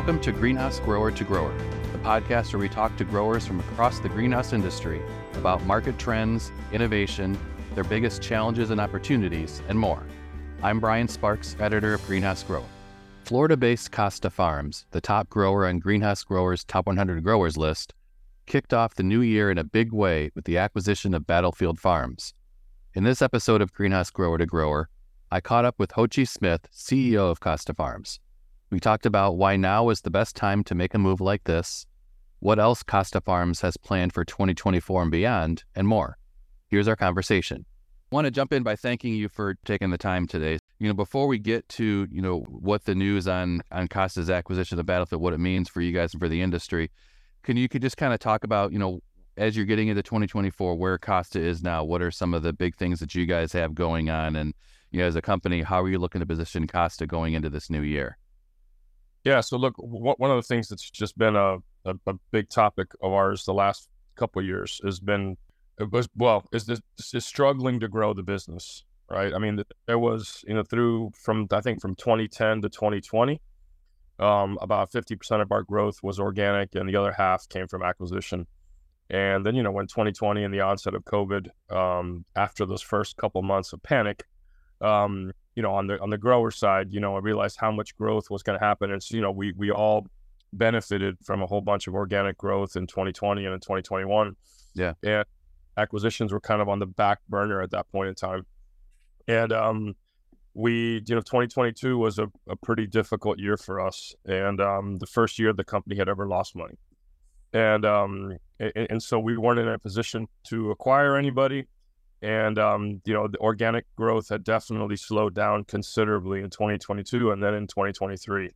Welcome to Greenhouse Grower to Grower, the podcast where we talk to growers from across the greenhouse industry about market trends, innovation, their biggest challenges and opportunities, and more. I'm Brian Sparks, editor of Greenhouse Grower. Florida based Costa Farms, the top grower on Greenhouse Grower's Top 100 Growers list, kicked off the new year in a big way with the acquisition of Battlefield Farms. In this episode of Greenhouse Grower to Grower, I caught up with Joche Smith, CEO of Costa Farms. We talked about why now is the best time to make a move like this, what else Costa Farms has planned for 2024 and beyond, and more. Here's our conversation. I want to jump in by thanking you for taking the time today. You know, before we get to, you know, what the news on on Costa's acquisition of Battlefield, what it means for you guys and for the industry, can you could just kind of talk about, you know, as you're getting into 2024, where Costa is now, what are some of the big things that you guys have going on and you know, as a company, how are you looking to position Costa going into this new year? Yeah. So look, w- one of the things that's just been a, a, a big topic of ours the last couple years has been, was, well, is this is struggling to grow the business, right? I mean, there was, you know, through from, I think from 2010 to 2020, um, about 50% of our growth was organic and the other half came from acquisition. And then, you know, when 2020 and the onset of COVID, um, after those first couple months of panic, um, you know, on the on the grower side, you know, I realized how much growth was going to happen, and so, you know, we we all benefited from a whole bunch of organic growth in 2020 and in 2021. Yeah, and acquisitions were kind of on the back burner at that point in time, and um, we, you know, 2022 was a, a pretty difficult year for us, and um, the first year the company had ever lost money, and um, and, and so we weren't in a position to acquire anybody and um, you know the organic growth had definitely slowed down considerably in 2022 and then in 2023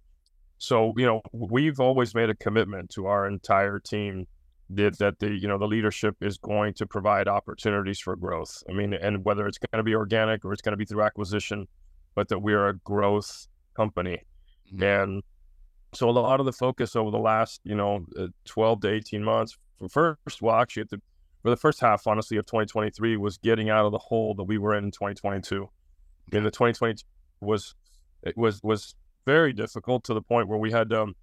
so you know we've always made a commitment to our entire team that, that the you know the leadership is going to provide opportunities for growth. I mean and whether it's going to be organic or it's going to be through acquisition but that we are a growth company. Mm-hmm. and so a lot of the focus over the last you know uh, 12 to 18 months first well actually at the for the first half, honestly, of 2023 was getting out of the hole that we were in in 2022. I mean, the 2022 was it was was very difficult to the point where we had to um,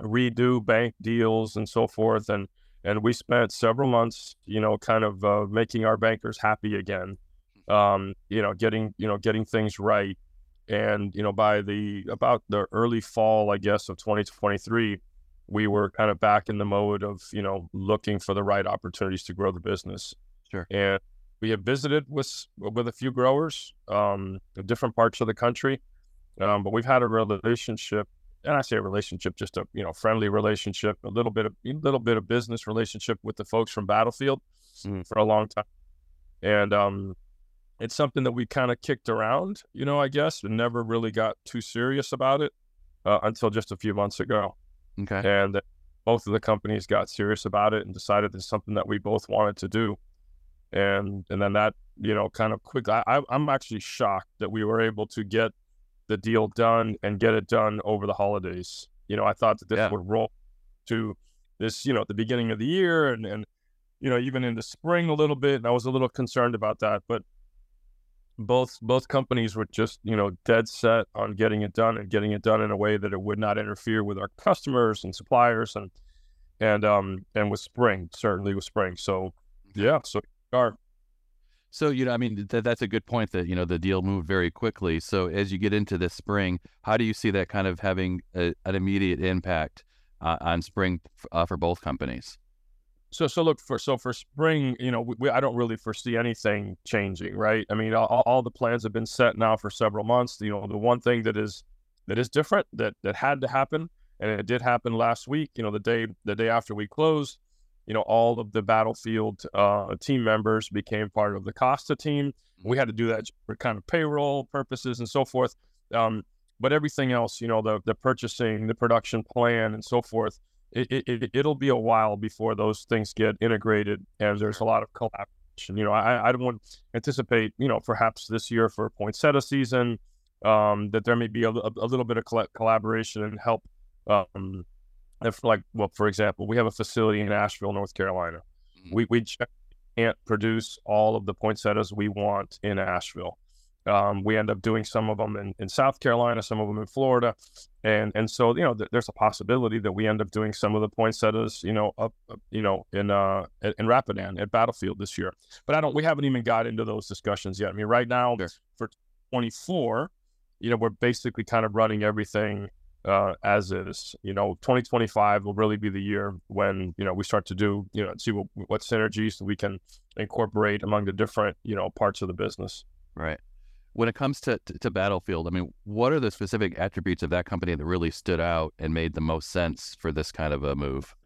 redo bank deals and so forth, and and we spent several months, you know, kind of uh, making our bankers happy again, um, you know, getting you know getting things right, and you know by the about the early fall, I guess, of 2023 we were kind of back in the mode of you know looking for the right opportunities to grow the business. Sure. And we have visited with with a few growers, um, in different parts of the country, um, but we've had a relationship, and I say a relationship, just a you know friendly relationship, a little bit of a little bit of business relationship with the folks from Battlefield mm. for a long time, and um, it's something that we kind of kicked around, you know, I guess, and never really got too serious about it uh, until just a few months ago. Okay. And both of the companies got serious about it and decided it's something that we both wanted to do. And and then that, you know, kind of quick. I, I'm actually shocked that we were able to get the deal done and get it done over the holidays. You know, I thought that this yeah. would roll to this, you know, at the beginning of the year and and you know even in the spring a little bit. And I was a little concerned about that, but both both companies were just you know dead set on getting it done and getting it done in a way that it would not interfere with our customers and suppliers and and um and with spring certainly with spring. So yeah. so are. So you know i mean th- that's a good point that you know the deal moved very quickly. So as you get into this spring how do you see that kind of having a, an immediate impact uh, on spring uh, for both companies so, so look for so for spring, you know, we, I don't really foresee anything changing, right? I mean, all, all, the plans have been set now for several months. You know, the one thing that is that is different that that had to happen, and it did happen last week. You know, the day the day after we closed, you know, all of the battlefield uh, team members became part of the Costa team. We had to do that for kind of payroll purposes and so forth. Um, but everything else, you know, the the purchasing, the production plan, and so forth it, it, it'll be a while before those things get integrated and there's a lot of collaboration. You know, I, I don't anticipate, you know, perhaps this year for poinsettia season, um, that there may be a, a little bit of collaboration and help. Um, if like, well, for example, we have a facility in Asheville, North Carolina. Mm-hmm. We, we can't produce all of the poinsettias we want in Asheville. Um, we end up doing some of them in, in South Carolina, some of them in Florida, and and so you know th- there's a possibility that we end up doing some of the poinsettias, you know, up, up you know in uh in Rapidan at Battlefield this year. But I don't. We haven't even got into those discussions yet. I mean, right now sure. for 24, you know, we're basically kind of running everything uh, as is. You know, 2025 will really be the year when you know we start to do you know see what, what synergies we can incorporate among the different you know parts of the business. Right. When it comes to, to, to Battlefield, I mean, what are the specific attributes of that company that really stood out and made the most sense for this kind of a move?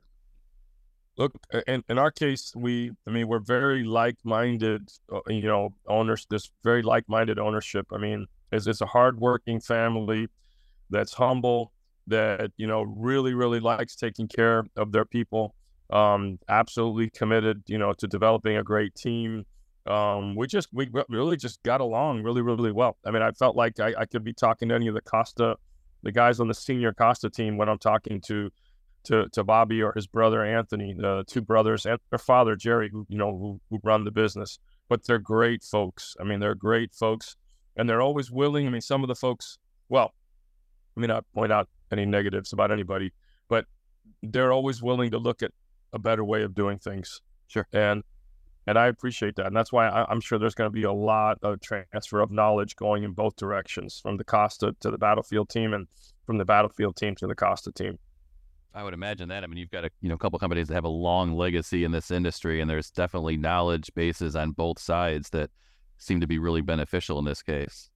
Look, in, in our case, we, I mean, we're very like-minded, uh, you know, owners. This very like-minded ownership. I mean, it's, it's a hardworking family that's humble, that you know really really likes taking care of their people. Um, absolutely committed, you know, to developing a great team. Um, we just we really just got along really really well. I mean, I felt like I, I could be talking to any of the Costa, the guys on the senior Costa team when I'm talking to to to Bobby or his brother Anthony, the two brothers and their father Jerry, who you know who, who run the business. But they're great folks. I mean, they're great folks, and they're always willing. I mean, some of the folks, well, I mean, not point out any negatives about anybody, but they're always willing to look at a better way of doing things. Sure. And and I appreciate that, and that's why I, am sure there's going to be a lot of transfer of knowledge going in both directions, from the Costa to the Battlefield team, and from the Battlefield team to the Costa team. I would imagine that. I mean, you've got a you know couple companies that have a long legacy in this industry, and there's definitely knowledge bases on both sides that seem to be really beneficial in this case.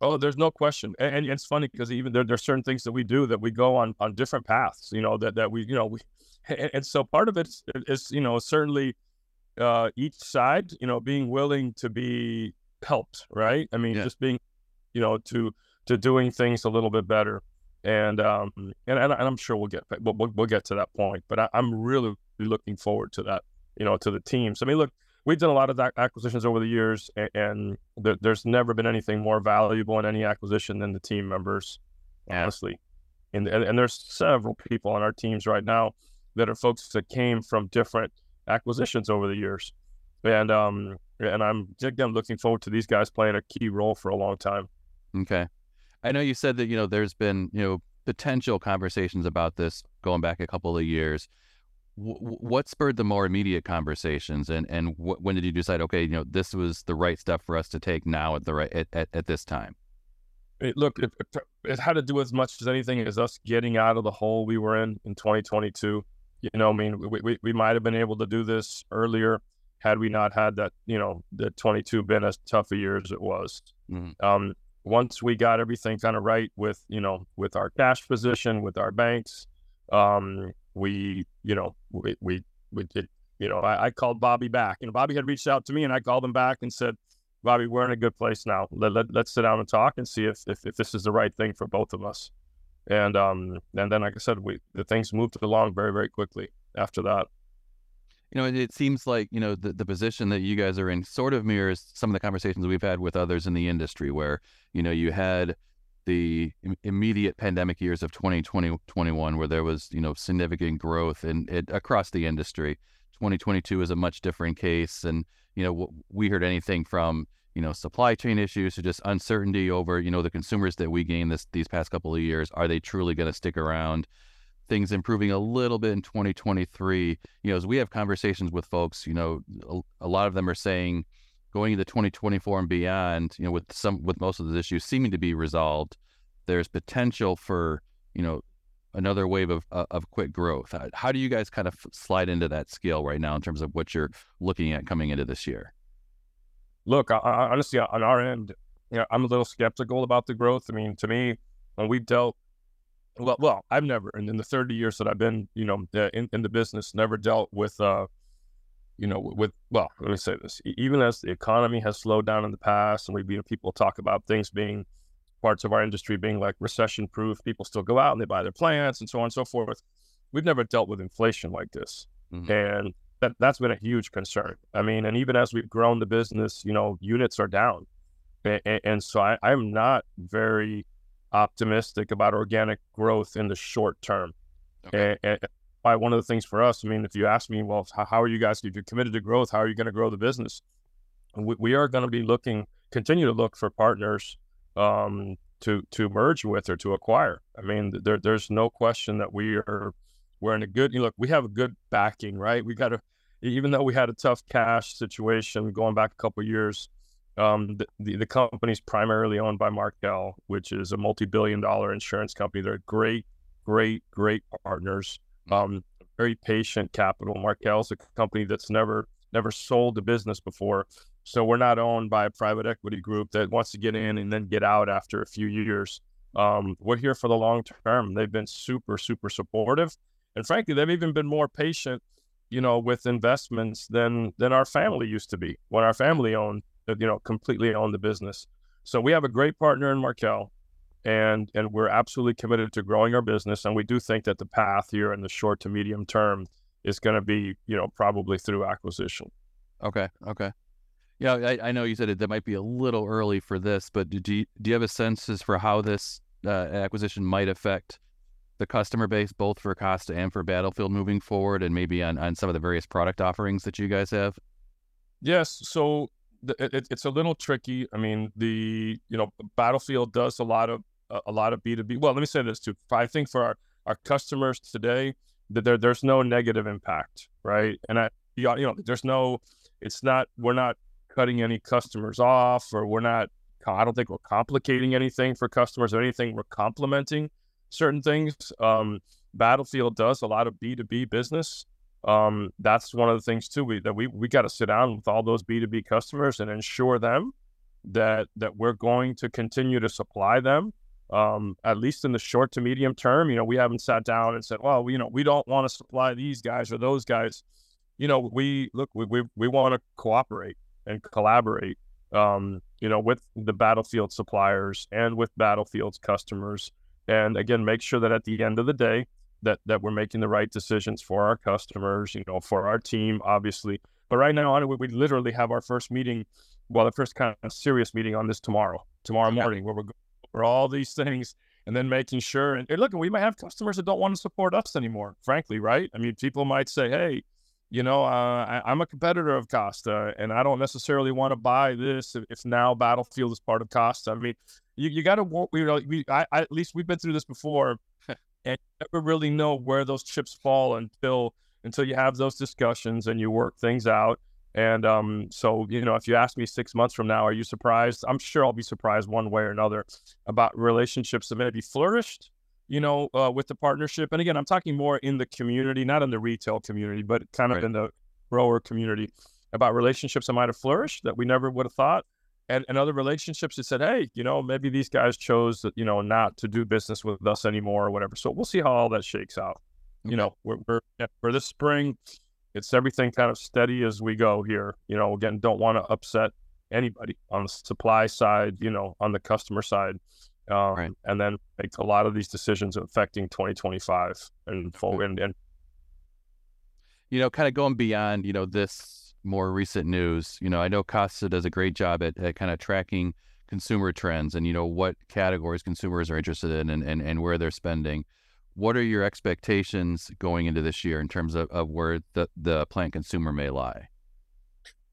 Oh, there's no question, and, and it's funny because even there, there's certain things that we do that we go on on different paths. You know that that we you know we, and, and so part of it is, is you know certainly uh, each side you know being willing to be helped, right? I mean, yeah. just being you know to to doing things a little bit better, and um and and, I'm sure we'll get we'll, we'll get to that point, but I, I'm really looking forward to that. You know, to the teams. I mean, look, we've done a lot of acquisitions over the years, and, and there, there's never been anything more valuable in any acquisition than the team members, yeah. honestly. And, and, and there's several people on our teams right now that are folks that came from different acquisitions over the years, and um and I'm again looking forward to these guys playing a key role for a long time. Okay, I know you said that you know there's been you know potential conversations about this going back a couple of years. What spurred the more immediate conversations? And and wh- when did you decide okay you know this was the right step for us to take now at the right at, at, at this time? It, look it, it, had to do as much as anything as us getting out of the hole we were in in 2022 you know i mean we, we, we might have been able to do this earlier had we not had that you know the 22 been as tough a year as it was mm-hmm. um, once we got everything kind of right with you know with our cash position with our banks um, we, you know, we, we, we did, you know, I, I, called Bobby back. You know, Bobby had reached out to me and I called him back and said, Bobby, we're in a good place now. Let, let, let's sit down and talk and see if, if, if this is the right thing for both of us. And, um, and then, like I said, we, the things moved along very, very quickly after that. You know, it, seems like, you know, the, the position that you guys are in sort of mirrors some of the conversations we've had with others in the industry where, you know, you had the immediate pandemic years of 2020 21 where there was you know significant growth in it across the industry 2022 is a much different case and you know we heard anything from you know supply chain issues to just uncertainty over you know the consumers that we gained this these past couple of years are they truly going to stick around things improving a little bit in 2023 you know as we have conversations with folks you know a, a lot of them are saying going into 2024 and beyond, you know, with some with most of the issues seeming to be resolved, there's potential for you know another wave of uh, of quick growth. How do you guys kind of slide into that scale right now in terms of what you're looking at coming into this year? Look, I, I, honestly, on our end, you know, I'm a little skeptical about the growth. I mean, to me, when we've dealt, well, well, I've never, and in the 30 years that I've been, you know, in, in the business, never dealt with uh, you know, with well, let me say this: even as the economy has slowed down in the past, and we, you know, people talk about things being parts of our industry being like recession proof, people still go out and they buy their plants and so on and so forth. We've never dealt with inflation like this, mm-hmm. and that that's been a huge concern. I mean, and even as we've grown the business, you know, units are down, and, and so I, I'm not very optimistic about organic growth in the short term. Okay. And, and, why one of the things for us, I mean, if you ask me, well, how, how are you guys, if you're committed to growth, how are you going to grow the business? We, we are going to be looking continue to look for partners um, to to merge with or to acquire. I mean, there, there's no question that we are we're in a good. You look, we have a good backing, right? We got to even though we had a tough cash situation going back a couple years. Um, the, the, the company's primarily owned by Markel, which is a multi-billion dollar insurance company. They're great, great, great partners. Um, very patient capital. Markel's a company that's never never sold a business before. So we're not owned by a private equity group that wants to get in and then get out after a few years. Um, we're here for the long term. They've been super, super supportive, and frankly, they've even been more patient, you know, with investments than than our family used to be when our family owned, you know, completely owned the business. So we have a great partner in Markel, and and we're absolutely committed to growing our business. And we do think that the path here in the short to medium term is going to be, you know, probably through acquisition. Okay. Okay. Yeah, I, I know you said it, that might be a little early for this, but do you, do you have a sense as for how this uh, acquisition might affect the customer base, both for Costa and for Battlefield moving forward, and maybe on, on some of the various product offerings that you guys have? Yes. So the, it, it's a little tricky. I mean, the you know Battlefield does a lot of a lot of B two B. Well, let me say this too. I think for our our customers today, that there there's no negative impact, right? And I you know there's no it's not we're not cutting any customers off or we're not I don't think we're complicating anything for customers or anything. We're complementing certain things. Um, Battlefield does a lot of B2B business. Um, that's one of the things too we, that we we got to sit down with all those B2B customers and ensure them that that we're going to continue to supply them um, at least in the short to medium term. You know, we haven't sat down and said, well, you know, we don't want to supply these guys or those guys. You know, we look, we we, we want to cooperate and collaborate. Um, you know, with the battlefield suppliers and with battlefield's customers, and again, make sure that at the end of the day, that that we're making the right decisions for our customers. You know, for our team, obviously. But right now, we, we literally have our first meeting, well, the first kind of serious meeting on this tomorrow, tomorrow morning, yeah. where we're for all these things and then making sure and, and look we might have customers that don't want to support us anymore frankly right i mean people might say hey you know uh, I, am a competitor of costa and i don't necessarily want to buy this if, if now battlefield is part of costa. I mean you, you got to we, we I, I, at least we've been through this before and never really know where those chips fall until until you have those discussions and you work things out. And um, so, you know, if you ask me six months from now, are you surprised? I'm sure I'll be surprised one way or another about relationships that maybe flourished, you know, uh, with the partnership. And again, I'm talking more in the community, not in the retail community, but kind of right. in the grower community about relationships that might have flourished that we never would have thought. And, and other relationships that said, hey, you know, maybe these guys chose, you know, not to do business with us anymore or whatever. So we'll see how all that shakes out. Okay. You know, we're, we're for this spring, it's everything kind of steady as we go here. You know, again, don't want to upset anybody on the supply side, you know, on the customer side. Um, right. And then make a lot of these decisions affecting 2025 and forward. And, and, you know, kind of going beyond, you know, this more recent news, you know, I know Costa does a great job at, at kind of tracking consumer trends and, you know, what categories consumers are interested in and, and, and where they're spending what are your expectations going into this year in terms of, of where the, the plant consumer may lie?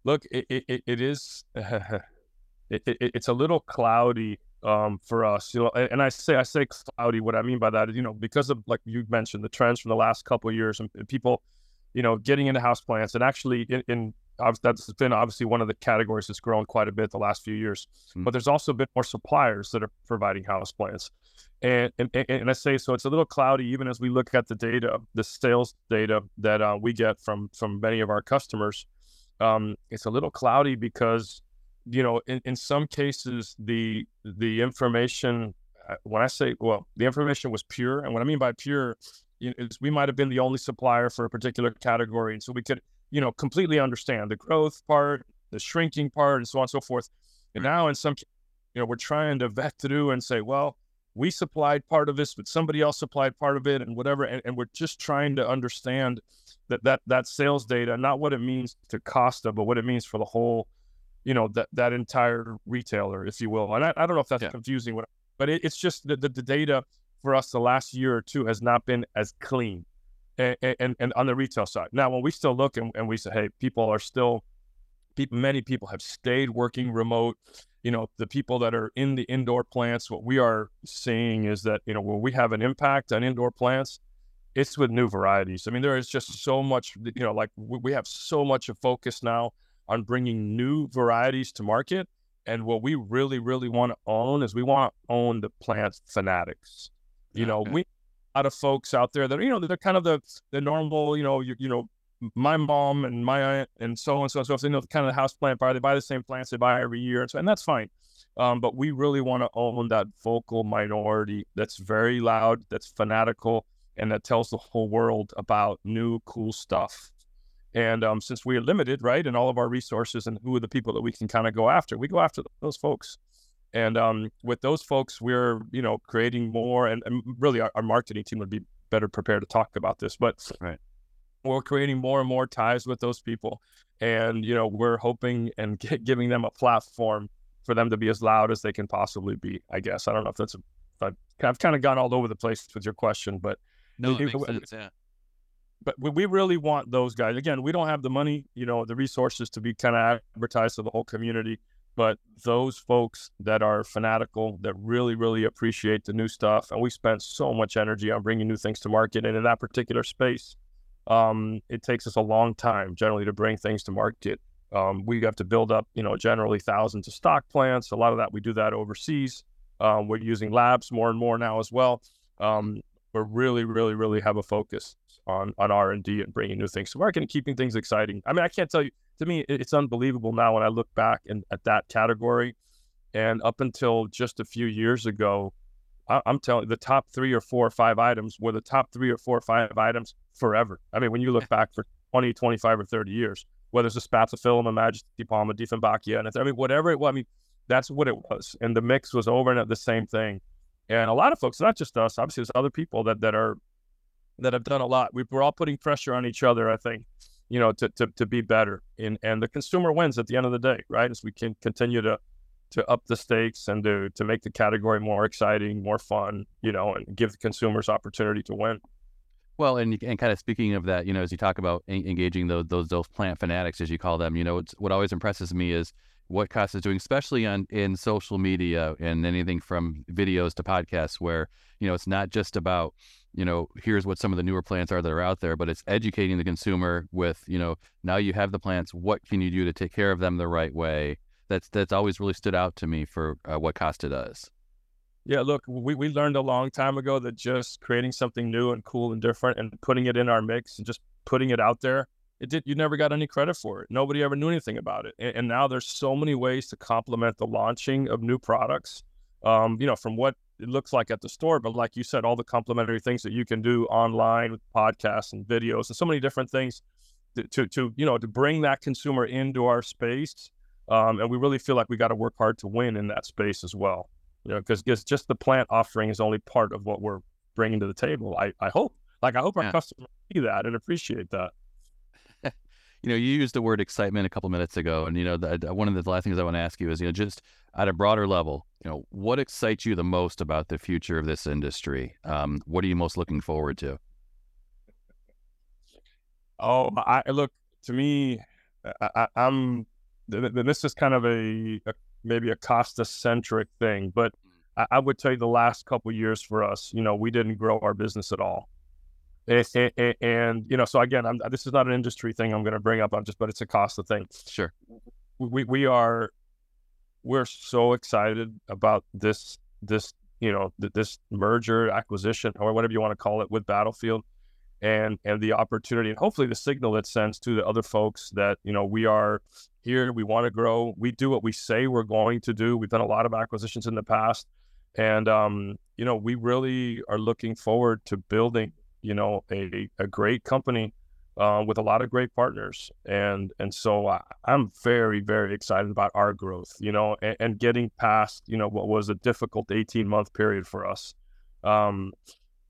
Look, it, it, it is uh, it, it, it's a little cloudy um, for us, you know. And I say I say cloudy. What I mean by that is, you know, because of like you mentioned the trends from the last couple of years and, and people, you know, getting into house plants and actually in, in that's been obviously one of the categories that's grown quite a bit the last few years. Mm-hmm. But there's also been more suppliers that are providing house plants. And, and, and I say so it's a little cloudy even as we look at the data, the sales data that uh, we get from from many of our customers. Um, it's a little cloudy because you know in, in some cases the the information uh, when I say well the information was pure and what I mean by pure is we might have been the only supplier for a particular category and so we could you know, completely understand the growth part, the shrinking part, and so on and so forth. And now, in some, you know, we're trying to vet through and say, well, we supplied part of this, but somebody else supplied part of it, and whatever. And, and we're just trying to understand that that that sales data, not what it means to Costa, but what it means for the whole, you know, that that entire retailer, if you will. And I, I don't know if that's yeah. confusing, but it, it's just that the, the data for us the last year or two has not been as clean and, and, and on the retail side. Now, when we still look and, and we say, hey, people are still people, many people have stayed working remote. You know, the people that are in the indoor plants, what we are seeing is that, you know, when we have an impact on indoor plants, it's with new varieties. I mean, there is just so much, you know, like we have so much of focus now on bringing new varieties to market. And what we really, really want to own is we want to own the plant fanatics. You know, we a lot of folks out there that you know they're kind of the the normal, you know, you, you know, my mom and my aunt and so on and so on. So if they know the kind of the house plant buyer, they buy the same plants they buy every year, and so and that's fine. Um, but we really want to own that vocal minority that's very loud, that's fanatical, and that tells the whole world about new cool stuff. And um, since we are limited, right, and all of our resources and who are the people that we can kind of go after, we go after those folks. And um, with those folks, we're you know creating more, and, and really our, our, marketing team would be better prepared to talk about this. But right. we're creating more and more ties with those people, and you know we're hoping and get, giving them a platform for them to be as loud as they can possibly be. I guess I don't know if that's a, I've, I've kind of gone all over the place with your question, but no, it, makes sense, yeah. But we, really want those guys. Again, we don't have the money, you know, the resources to be kind of advertised to the whole community but those folks that are fanatical that really really appreciate the new stuff and we spent so much energy on bringing new things to market and in that particular space um, it takes us a long time generally to bring things to market. Um, we have to build up you know generally thousands of stock plants. A lot of that we do that overseas. Um, we're using labs more and more now as well. Um, we're really really really have a focus on on r&d and bringing new things to market and keeping things exciting i mean i can't tell you to me, it's unbelievable now when I look back in, at that category. And up until just a few years ago, I, am telling you, the top three or four or five items were the top three or four or five items forever. I mean, when you look back for 20, 25, or 30 years, whether it's a spathiphyllum, a majesty palm, a Dieffenbachia, and I mean, whatever it was, I mean, that's what it was. And the mix was over and at the same thing. And a lot of folks, not just us, obviously, there's other people that, that are that have done a lot. We, we're all putting pressure on each other, I think you know, to, to, to be better. And, and the consumer wins at the end of the day, right? As we can continue to, to up the stakes and to, to make the category more exciting, more fun, you know, and give the consumers opportunity to win. Well, and and kind of speaking of that, you know, as you talk about engaging those those those plant fanatics, as you call them, you know, what always impresses me is what Costa is doing, especially on in social media and anything from videos to podcasts, where you know it's not just about you know, here's what some of the newer plants are that are out there, but it's educating the consumer with, you know, now you have the plants, what can you do to take care of them the right way? That's that's always really stood out to me for uh, what Costa does. Yeah, look, we, we learned a long time ago that just creating something new and cool and different and putting it in our mix and just putting it out there, it did you never got any credit for it. Nobody ever knew anything about it. And, and now there's so many ways to complement the launching of new products. Um, you know, from what it looks like at the store. But like you said, all the complementary things that you can do online with podcasts and videos and so many different things to, to, to you know, to bring that consumer into our space. Um, and we really feel like we got to work hard to win in that space as well. You know, because just the plant offering is only part of what we're bringing to the table. I, I hope, like, I hope our yeah. customers see that and appreciate that you know, you used the word excitement a couple minutes ago, and you know, the, one of the last things I want to ask you is, you know, just at a broader level, you know, what excites you the most about the future of this industry? Um, what are you most looking forward to? Oh, I look to me, I, am this is kind of a, a maybe a Costa centric thing, but I, I, would tell you the last couple years for us, you know, we didn't grow our business at all. And, and, and you know, so again, I'm, this is not an industry thing I'm going to bring up. I'm just, but it's a Costa thing. Sure. We we are we're so excited about this this you know this merger acquisition or whatever you want to call it with Battlefield and and the opportunity and hopefully the signal it sends to the other folks that you know we are here we want to grow we do what we say we're going to do we've done a lot of acquisitions in the past and um you know we really are looking forward to building you know a, a great company uh, with a lot of great partners, and and so I, am very very excited about our growth, you know, and, and, getting past you know what was a difficult 18 month period for us. Um,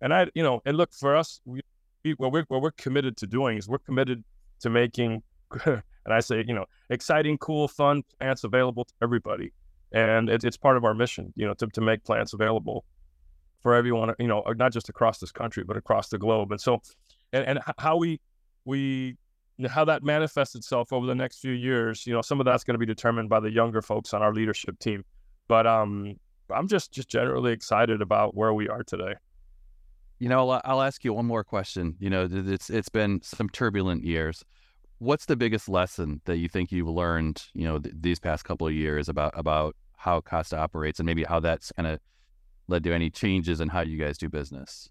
and I, you know, and look for us, we, we what we're what we're committed to doing is we're committed to making, and I say you know, exciting, cool, fun plants available to everybody, and it, it's part of our mission, you know, to to make plants available for everyone, you know, not just across this country but across the globe. And so, and, and how we we how that manifests itself over the next few years, you know, some of that's going to be determined by the younger folks on our leadership team. But um, I'm just just generally excited about where we are today. You know, I'll, I'll ask you one more question. You know, it's it's been some turbulent years. What's the biggest lesson that you think you've learned, you know, th- these past couple of years about about how Costa operates and maybe how that's kind of led to any changes in how you guys do business?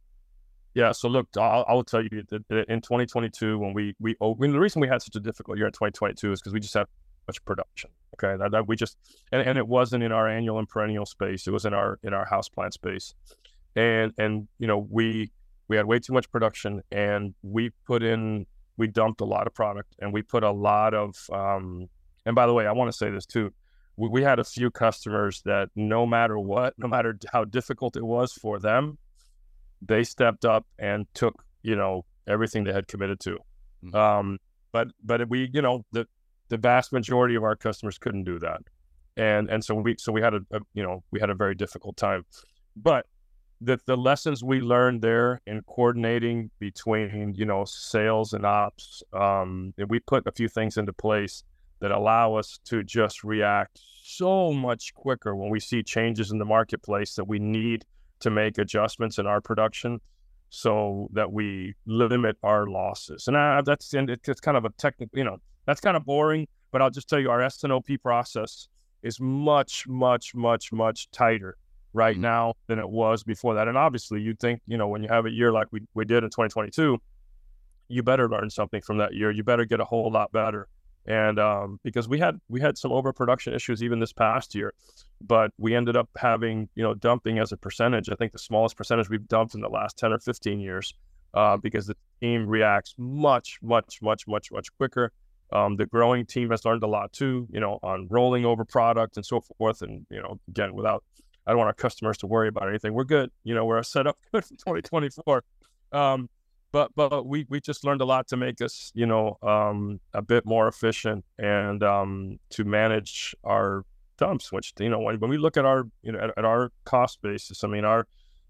Yeah. So look, I'll, I'll tell you that in 2022, when we we opened, the reason we had such a difficult year in 2022 is because we just had much production. Okay, that, that we just and, and it wasn't in our annual and perennial space. It was in our in our house plant space, and and you know we we had way too much production, and we put in we dumped a lot of product, and we put a lot of um. And by the way, I want to say this too. We, we had a few customers that no matter what, no matter how difficult it was for them, they stepped up and took you know everything they had committed to. Mm-hmm. Um, but but we you know the the vast majority of our customers couldn't do that, and and so we so we had a, a you know we had a very difficult time, but the the lessons we learned there in coordinating between you know sales and ops, um, and we put a few things into place that allow us to just react so much quicker when we see changes in the marketplace that we need to make adjustments in our production so that we limit our losses. And I, that's and it's kind of a technical, you know, that's kind of boring. But I'll just tell you, our S&OP process is much, much, much, much tighter right mm-hmm. now than it was before that. And obviously, you'd think, you know, when you have a year like we, we did in 2022, you better learn something from that year. You better get a whole lot better and um, because we had we had some overproduction issues even this past year, but we ended up having you know dumping as a percentage. I think the smallest percentage we've dumped in the last ten or fifteen years, uh, because the team reacts much much much much much quicker. Um, the growing team has learned a lot too, you know, on rolling over product and so forth. And you know, again, without I don't want our customers to worry about anything. We're good. You know, we're set up good for 2024. Um, but but we we just learned a lot to make us you know um, a bit more efficient and um, to manage our dumps which you know when, when we look at our you know at, at, our cost basis i mean our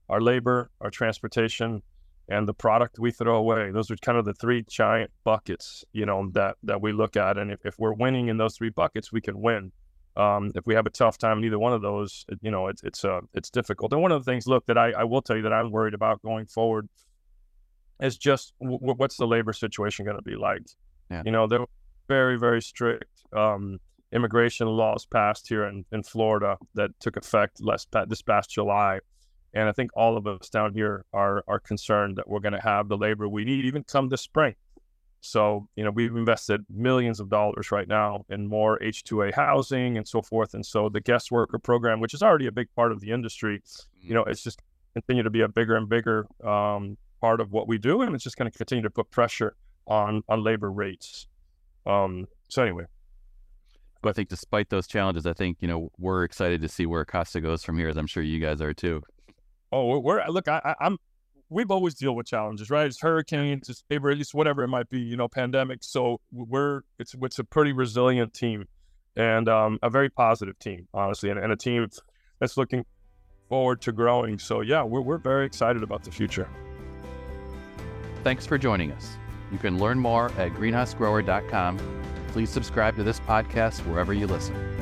our labor our transportation and the product we throw away those are kind of the three giant buckets you know that that we look at and if, if we're winning in those three buckets we can win. Um, if we have a tough time in either one of those you know it's it's uh it's difficult. And one of the things look that I, I will tell you that i'm worried about going forward is just w- what's the labor situation going to be like? Yeah. You know, there were very, very strict um, immigration laws passed here in, in Florida that took effect last, this past July. And I think all of us down here are, are concerned that we're going to have the labor we need even come this spring. So, you know, we've invested millions of dollars right now in more H2A housing and so forth. And so the guest worker program, which is already a big part of the industry, you mm-hmm. know, it's just continue to be a bigger and bigger um, part of what we do, and it's just going to continue to put pressure on on labor rates. Um, so anyway, but I think despite those challenges, I think you know we're excited to see where Costa goes from here, as I'm sure you guys are too. Oh, we're, we're look, I, I'm. We've always deal with challenges, right? It's hurricanes, it's labor, at least whatever it might be, you know, pandemic. So we're it's it's a pretty resilient team, and um, a very positive team, honestly, and, and a team that's looking forward to growing. So yeah, we're we're very excited about the future. Thanks for joining us. You can learn more at greenhousegrower.com. Please subscribe to this podcast wherever you listen.